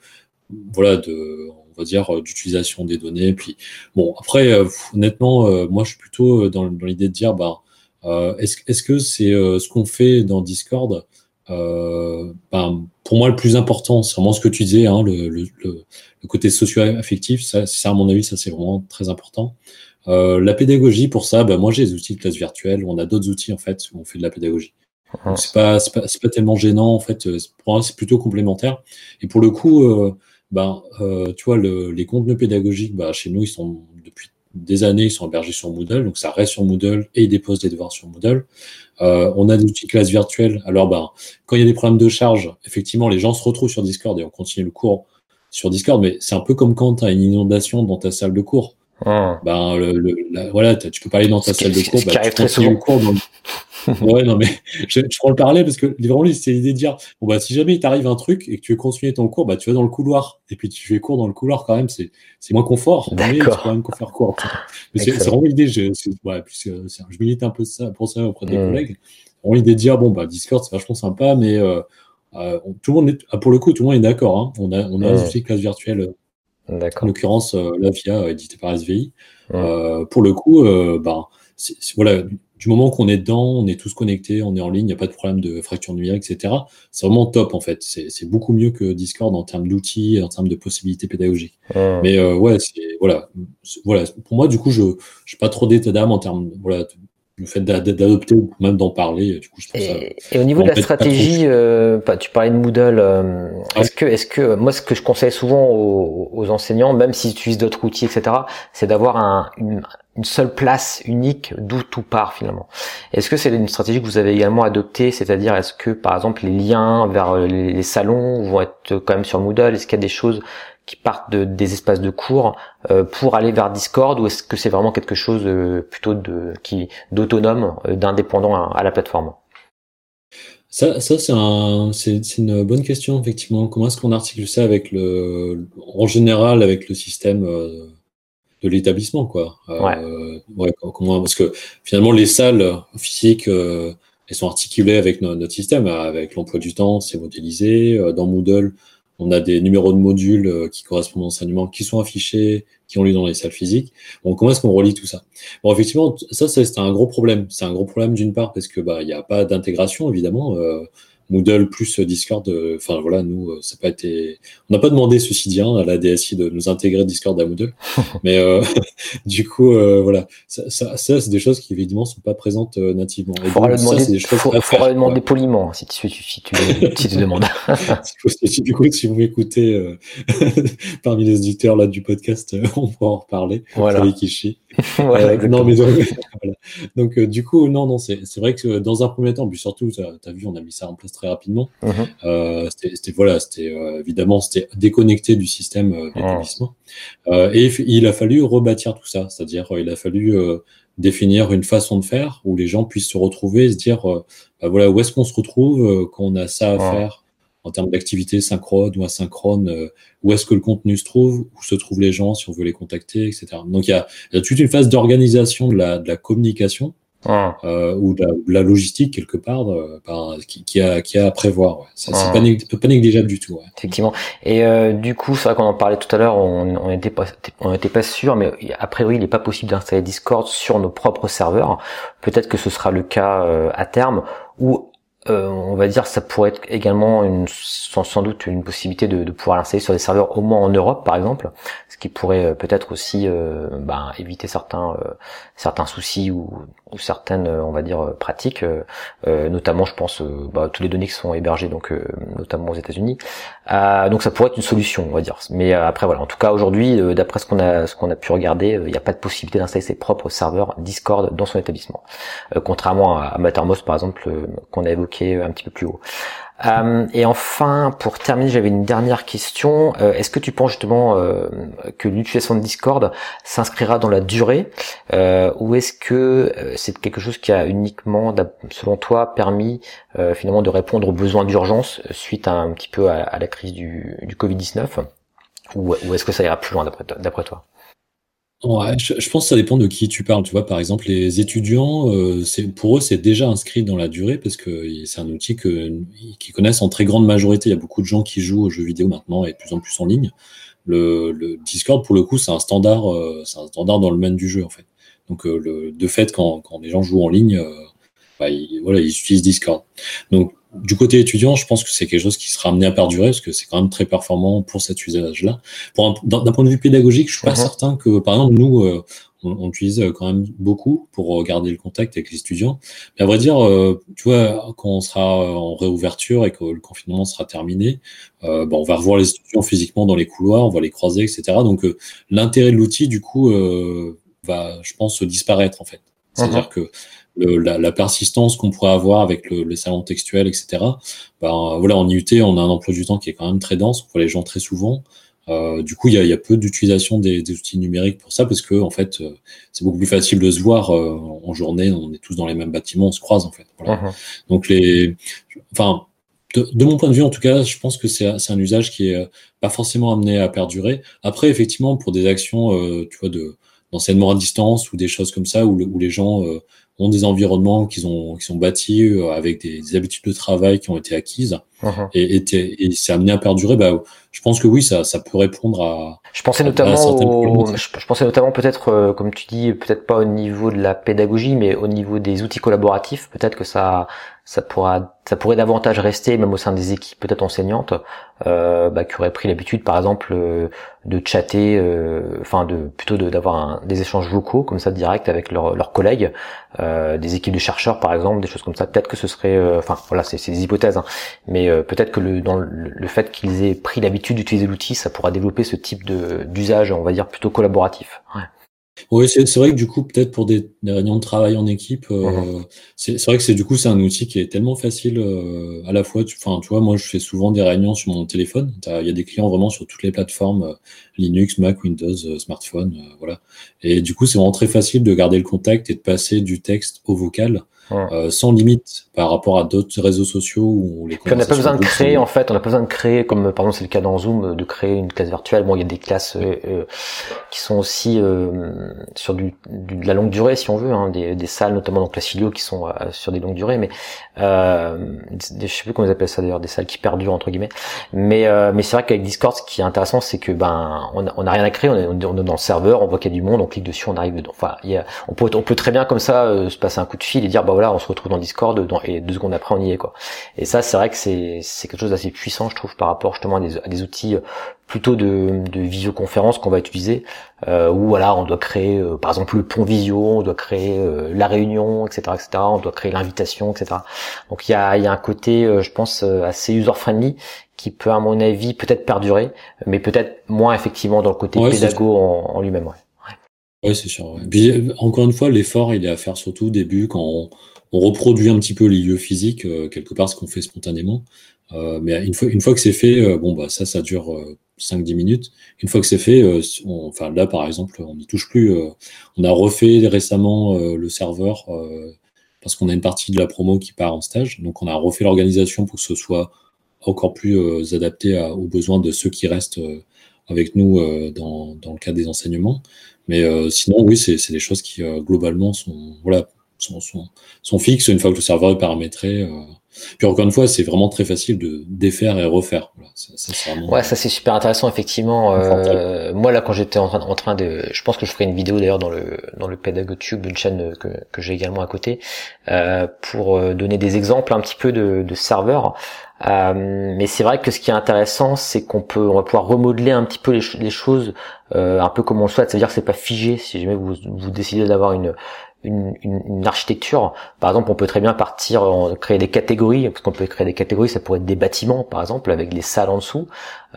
voilà, de on va dire d'utilisation des données. Puis bon, après, honnêtement, moi, je suis plutôt dans, dans l'idée de dire, bah euh, est-ce que c'est euh, ce qu'on fait dans Discord euh, ben, Pour moi, le plus important, c'est vraiment ce que tu disais, hein, le, le, le, côté socio-affectif. Ça, ça, à mon avis, ça c'est vraiment très important. Euh, la pédagogie, pour ça, ben, moi j'ai des outils de classe virtuelle. On a d'autres outils en fait où on fait de la pédagogie. Ah. C'est pas, pas, pas tellement gênant en fait. Pour moi, c'est plutôt complémentaire. Et pour le coup, euh, ben, euh, tu vois, le, les contenus pédagogiques, ben, chez nous, ils sont des années, ils sont hébergés sur Moodle, donc ça reste sur Moodle et ils déposent des devoirs sur Moodle. Euh, on a des outils de classe virtuelle. Alors, ben, quand il y a des problèmes de charge, effectivement, les gens se retrouvent sur Discord et on continue le cours sur Discord, mais c'est un peu comme quand tu as une inondation dans ta salle de cours. Ah. Ben, le, voilà, tu peux pas aller dans ta salle de cours, ben, tu continues le cours dans, ouais, non, mais je, je, prends le parallèle parce que vraiment, c'est l'idée de dire bon, bah, si jamais il t'arrive un truc et que tu veux continuer ton cours, bah, tu vas dans le couloir. Et puis, tu fais cours dans le couloir quand même, c'est moins confort. Mais c'est quand même qu'on faire cours. Mais c'est vraiment l'idée. Je, ouais, je milite un peu ça, pour ça auprès des mmh. collègues. Vraiment l'idée de dire bon, bah, Discord, c'est vachement sympa, mais euh, euh, tout le monde est, ah, pour le coup, tout le monde est d'accord. Hein. On a, on a mmh. aussi classe virtuelle. En l'occurrence, euh, la VIA, édité par SVI. Mmh. Euh, pour le coup, euh, bah, voilà, du moment qu'on est dedans, on est tous connectés, on est en ligne, il n'y a pas de problème de fracture numérique, etc. C'est vraiment top en fait. C'est beaucoup mieux que Discord en termes d'outils, en termes de possibilités pédagogiques. Mais euh, ouais, voilà, voilà. Pour moi, du coup, je n'ai pas trop d'état d'âme en termes voilà, le fait d'adopter ou même d'en parler, du coup, je et, ça. Et au niveau de la stratégie, euh, tu parlais de Moodle. Euh, est-ce que, est-ce que, moi, ce que je conseille souvent aux, enseignants, même s'ils utilisent d'autres outils, etc., c'est d'avoir un, une, une, seule place unique d'où tout part finalement. Est-ce que c'est une stratégie que vous avez également adoptée, c'est-à-dire est-ce que, par exemple, les liens vers les, les salons vont être quand même sur Moodle? Est-ce qu'il y a des choses qui partent de, des espaces de cours euh, pour aller vers Discord ou est-ce que c'est vraiment quelque chose euh, plutôt de qui d'autonome, euh, d'indépendant à, la plateforme? Ça, ça c'est un, c'est, une bonne question effectivement. Comment est-ce qu'on articule ça avec le, en général avec le système de l'établissement quoi? Ouais. comment parce que finalement les salles physiques elles sont articulées avec notre système, avec l'emploi du temps, c'est modélisé. Dans Moodle, on a des numéros de modules euh, qui correspondent aux enseignements qui sont affichés, qui ont lieu dans les salles physiques. Bon, comment est-ce qu'on relie tout ça? Bon, effectivement, ça, c'est un gros problème. C'est un gros problème d'une part parce que bah il n'y a pas d'intégration évidemment. Euh, Moodle plus Discord, euh, enfin voilà, nous, euh, ça pas été, on n'a pas demandé ceci dit hein, à la DSI de nous intégrer Discord à Moodle, mais euh, du coup, voilà, ça, ça, c'est des choses qui évidemment sont pas présentes nativement. Il faudra le demander, poliment si tu, si tu, si tu demandes. du coup, si vous m'écoutez parmi les auditeurs là du podcast, on pourra en reparler. Voilà. voilà non, mais donc, voilà. donc du coup, non, non, c'est vrai que dans un premier temps, puis surtout, tu as vu, on a mis ça en place très rapidement. Mhm. Euh, c'était voilà, c'était euh, évidemment c'était déconnecté du système euh, d'établissement. et il a fallu rebâtir tout ça, c'est-à-dire il a fallu définir une façon de faire où les gens puissent se retrouver et se dire bah voilà où est-ce qu'on se retrouve quand on a ça à faire en termes d'activité synchrone ou asynchrone, où est-ce que le contenu se trouve, où se trouvent les gens si on veut les contacter, etc. Donc il y a, il y a toute une phase d'organisation de la, de la communication ah. euh, ou de la, logistique quelque part euh, qui, qui, a, qui a à prévoir. Ouais. Ça, c'est pas, pas, négligeable du tout. Ouais. Effectivement. Et euh, du coup, c'est vrai qu'on en parlait tout à l'heure, on on était pas on était pas sûr, mais a priori, il n'est pas possible d'installer Discord sur nos propres serveurs. Peut-être que ce sera le cas euh, à terme ou euh, on va dire ça pourrait être également sans, doute une possibilité de, pouvoir l'installer sur des serveurs au moins en Europe par exemple, ce qui pourrait euh, peut-être aussi euh, ben, éviter certains certains soucis ou, certaines on va dire pratiques, notamment je pense bah, tous les données qui sont hébergées donc notamment aux États-Unis. Donc ça pourrait être une solution on va dire. Mais après voilà, en tout cas aujourd'hui d'après ce qu'on a ce qu'on a pu regarder, il n'y a pas de possibilité d'installer ses propres serveurs Discord dans son établissement, contrairement à Mattermost par exemple qu'on a évoqué un petit peu plus haut. Euh, et enfin, pour terminer, j'avais une dernière question. Euh, est-ce que tu penses justement euh, que l'utilisation de Discord s'inscrira dans la durée, ou est-ce que c'est quelque chose qui a uniquement, selon toi, permis finalement de répondre aux besoins d'urgence suite à un petit peu à, la crise du, du Covid-19, ou, ou est-ce que ça ira plus loin d'après toi? Je, pense que ça dépend de qui tu parles. Tu vois, par exemple, les étudiants, euh, pour eux, c'est déjà inscrit dans la durée parce que c'est un outil qu'ils connaissent en très grande majorité. Il y a beaucoup de gens qui jouent aux jeux vidéo maintenant et de plus en plus en ligne. Le, Discord, pour le coup, c'est un standard, euh, c'est un standard dans le domaine du jeu en fait. Donc, euh, le, de fait, quand, les gens jouent en ligne, bah, ils, ils utilisent Discord. Donc, du côté étudiant, je pense que c'est quelque chose qui sera amené à perdurer parce que c'est quand même très performant pour cet usage-là. D'un point de vue pédagogique, je suis pas mhm. certain que, par exemple, nous, euh, on, utilise quand même beaucoup pour garder le contact avec les étudiants. Mais à vrai dire, euh, tu vois, quand on sera en réouverture et que le confinement sera terminé, euh, bon, on va revoir les étudiants physiquement dans les couloirs, on va les croiser, etc. Donc, l'intérêt de l'outil, du coup, va, je pense, disparaître en fait. C'est-à-dire mhm. que la, persistance qu'on pourrait avoir avec le, les salons textuels, etc. Ben, voilà, en IUT, on a un emploi du temps qui est quand même très dense, on voit les gens très souvent. Euh, du coup, il y a, y a, peu d'utilisation des, des, outils numériques pour ça, parce que en fait, euh, c'est beaucoup plus facile de se voir euh, en journée. On est tous dans les mêmes bâtiments, on se croise en fait. Voilà. Uh-huh. Donc les, enfin, de, de, mon point de vue, en tout cas, je pense que c'est un usage qui est pas forcément amené à perdurer. Après, effectivement, pour des actions, tu vois, de d'enseignement à distance ou des choses comme ça, où, où les gens ont des environnements qui, ont, qui sont bâtis euh, avec des, habitudes de travail qui ont été acquises. Uh-huh. et, et, c'est amené à perdurer, bah, je pense que oui, ça, ça peut répondre à. Je pensais notamment, je, pensais notamment peut-être, euh, comme tu dis, peut-être pas au niveau de la pédagogie, mais au niveau des outils collaboratifs, peut-être que ça, ça pourra, ça pourrait davantage rester, même au sein des équipes peut-être enseignantes, euh, bah, qui auraient pris l'habitude, par exemple, euh, de chatter, euh, enfin de plutôt d'avoir des échanges vocaux comme ça direct avec leurs collègues, euh, des équipes de chercheurs par exemple, des choses comme ça. Peut-être que ce serait, enfin voilà, c'est des hypothèses, hein, mais peut-être que le, dans le, le fait qu'ils aient pris l'habitude d'utiliser l'outil, ça pourra développer ce type de d'usage, on va dire plutôt collaboratif. Ouais. Oui, c'est vrai que du coup, peut-être pour des, réunions de travail en équipe, euh, mhm. c'est vrai que c'est du coup c'est un outil qui est tellement facile euh, à la fois. Enfin, tu, vois, moi je fais souvent des réunions sur mon téléphone. Il y a des clients vraiment sur toutes les plateformes euh, Linux, Mac, Windows, smartphone, voilà. Et du coup, c'est vraiment très facile de garder le contact et de passer du texte au vocal euh, sans limite par rapport à d'autres réseaux sociaux où les on n'a pas besoin de créer en fait, on n'a pas besoin de créer comme par exemple c'est le cas dans Zoom de créer une classe virtuelle. Bon, il y a des classes euh, euh, qui sont aussi sur du, de la longue durée si on veut, hein, des, des, salles notamment donc la Filio qui sont sur des longues durées, mais euh, je sais plus comment ils appellent ça d'ailleurs, des salles qui perdurent entre guillemets. Mais mais c'est vrai qu'avec Discord, ce qui est intéressant, c'est que ben on n'a rien à créer, on est, on est, dans le serveur, on voit qu'il y a du monde, on clique dessus, on arrive dedans. Enfin, y a, on peut on peut très bien comme ça se passer un coup de fil et dire bah voilà, on se retrouve dans Discord et deux secondes après on y est quoi. Et ça, c'est vrai que c'est c'est quelque chose d'assez puissant, je trouve, par rapport justement à des, à des outils euh, plutôt de, de visioconférence qu'on va utiliser, euh, où voilà, on doit créer euh, par exemple le pont visio, on doit créer euh, la réunion, etc., etc. On doit créer l'invitation, etc. Donc il y a, il y a un côté, je pense, assez user friendly qui peut à mon avis peut-être perdurer, mais peut-être moins effectivement dans le côté pédago en, en lui-même. Ouais. Oui, c'est sûr. Encore une fois, l'effort, il est à faire surtout au début quand on, on, reproduit un petit peu les lieux physiques, euh, quelque part, ce qu'on fait spontanément. Euh, mais une fois, une fois que c'est fait, euh, bon, bah, ça, ça dure 5-10 minutes. Une fois que c'est fait, enfin, là, par exemple, on n'y touche plus. on a refait récemment le serveur parce qu'on a une partie de la promo qui part en stage. Donc, on a refait l'organisation pour que ce soit encore plus adapté aux besoins de ceux qui restent avec nous dans, dans, le cadre des enseignements. Mais euh, sinon, oui, c'est des choses qui euh, globalement sont, voilà, sont, sont, sont, fixes une fois que le serveur est paramétré. Euh. Puis encore une fois, c'est vraiment très facile de défaire et refaire. Voilà, ça, vraiment... Ouais, ça c'est super intéressant effectivement. Euh, moi là, quand j'étais en train, en train de, je pense que je ferai une vidéo d'ailleurs dans le dans le PedagoTube, une chaîne que, que j'ai également à côté, euh, pour donner des exemples un petit peu de, de serveurs. Euh, mais c'est vrai que ce qui est intéressant, c'est qu'on peut, on va pouvoir remodeler un petit peu les, les choses, euh, un peu comme on le souhaite. C'est-à-dire que c'est pas figé. Si jamais vous, vous décidez d'avoir une, une, architecture, par exemple, on peut très bien partir, en, créer des catégories, parce qu'on peut créer des catégories. Ça pourrait être des bâtiments, par exemple, avec les salles en dessous.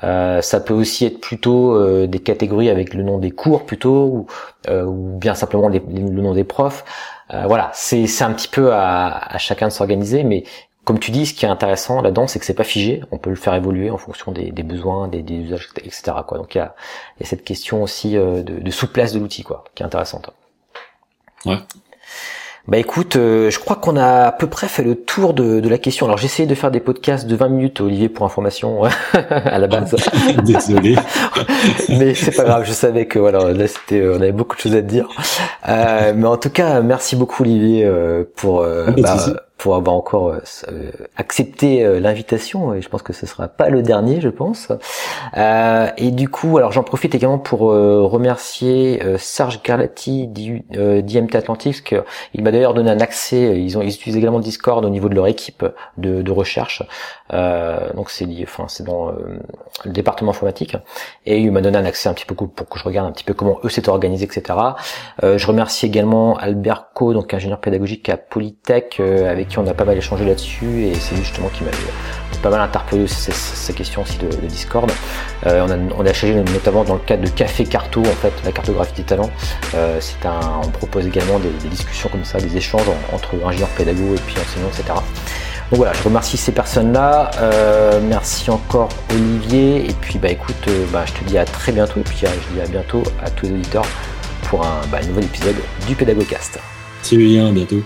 Euh, ça peut aussi être plutôt euh, des catégories avec le nom des cours, plutôt, ou, euh, bien simplement le nom des profs. voilà, c'est un petit peu à, chacun de s'organiser, mais comme tu dis, ce qui est intéressant là-dedans, c'est que c'est pas figé. On peut le faire évoluer en fonction des, besoins, des, usages, etc. Quoi. Donc il y a, cette question aussi euh, de, de souplesse de l'outil, quoi, qui est intéressante. Ouais. Bah écoute, euh, je crois qu'on a à peu près fait le tour de, de la question. Alors j'ai essayé de faire des podcasts de 20 minutes, Olivier, pour information à la base. Désolé. mais c'est pas grave, je savais que voilà, là c'était, on avait beaucoup de choses à te dire. Euh, mais en tout cas, merci beaucoup Olivier euh, pour bah, pour avoir encore euh, euh, accepté euh, l'invitation et je pense que ce sera pas le dernier je pense. Euh, et du coup alors j'en profite également pour remercier Serge Garlati d'IMT Atlantics que il m'a d'ailleurs donné un accès ils ont ils utilisent également Discord au niveau de leur équipe de, de recherche. Donc c'est enfin c'est dans le département informatique. Et il m'a donné un accès un petit peu pour que je regarde un petit peu comment eux s'étaient organisés etc je remercie également Albert Co donc ingénieur pédagogique à Polytech avec qui on a pas mal échangé là-dessus et c'est justement qui m'a pas mal interpellé ces, questions aussi de, Discord. Euh, on, a, échangé notamment dans le cadre de Café Carto, en fait, la cartographie des talents. Euh, on propose également des, discussions comme ça, des échanges entre ingénieurs pédagogues et puis enseignants, etc. Donc voilà, je remercie ces personnes-là. Euh, merci encore Olivier. Et puis bah écoute, bah, je te dis à très bientôt. Et puis je dis à bientôt à tous les auditeurs pour un, bah, nouvel épisode du Pédagogcast. Salut, à bientôt.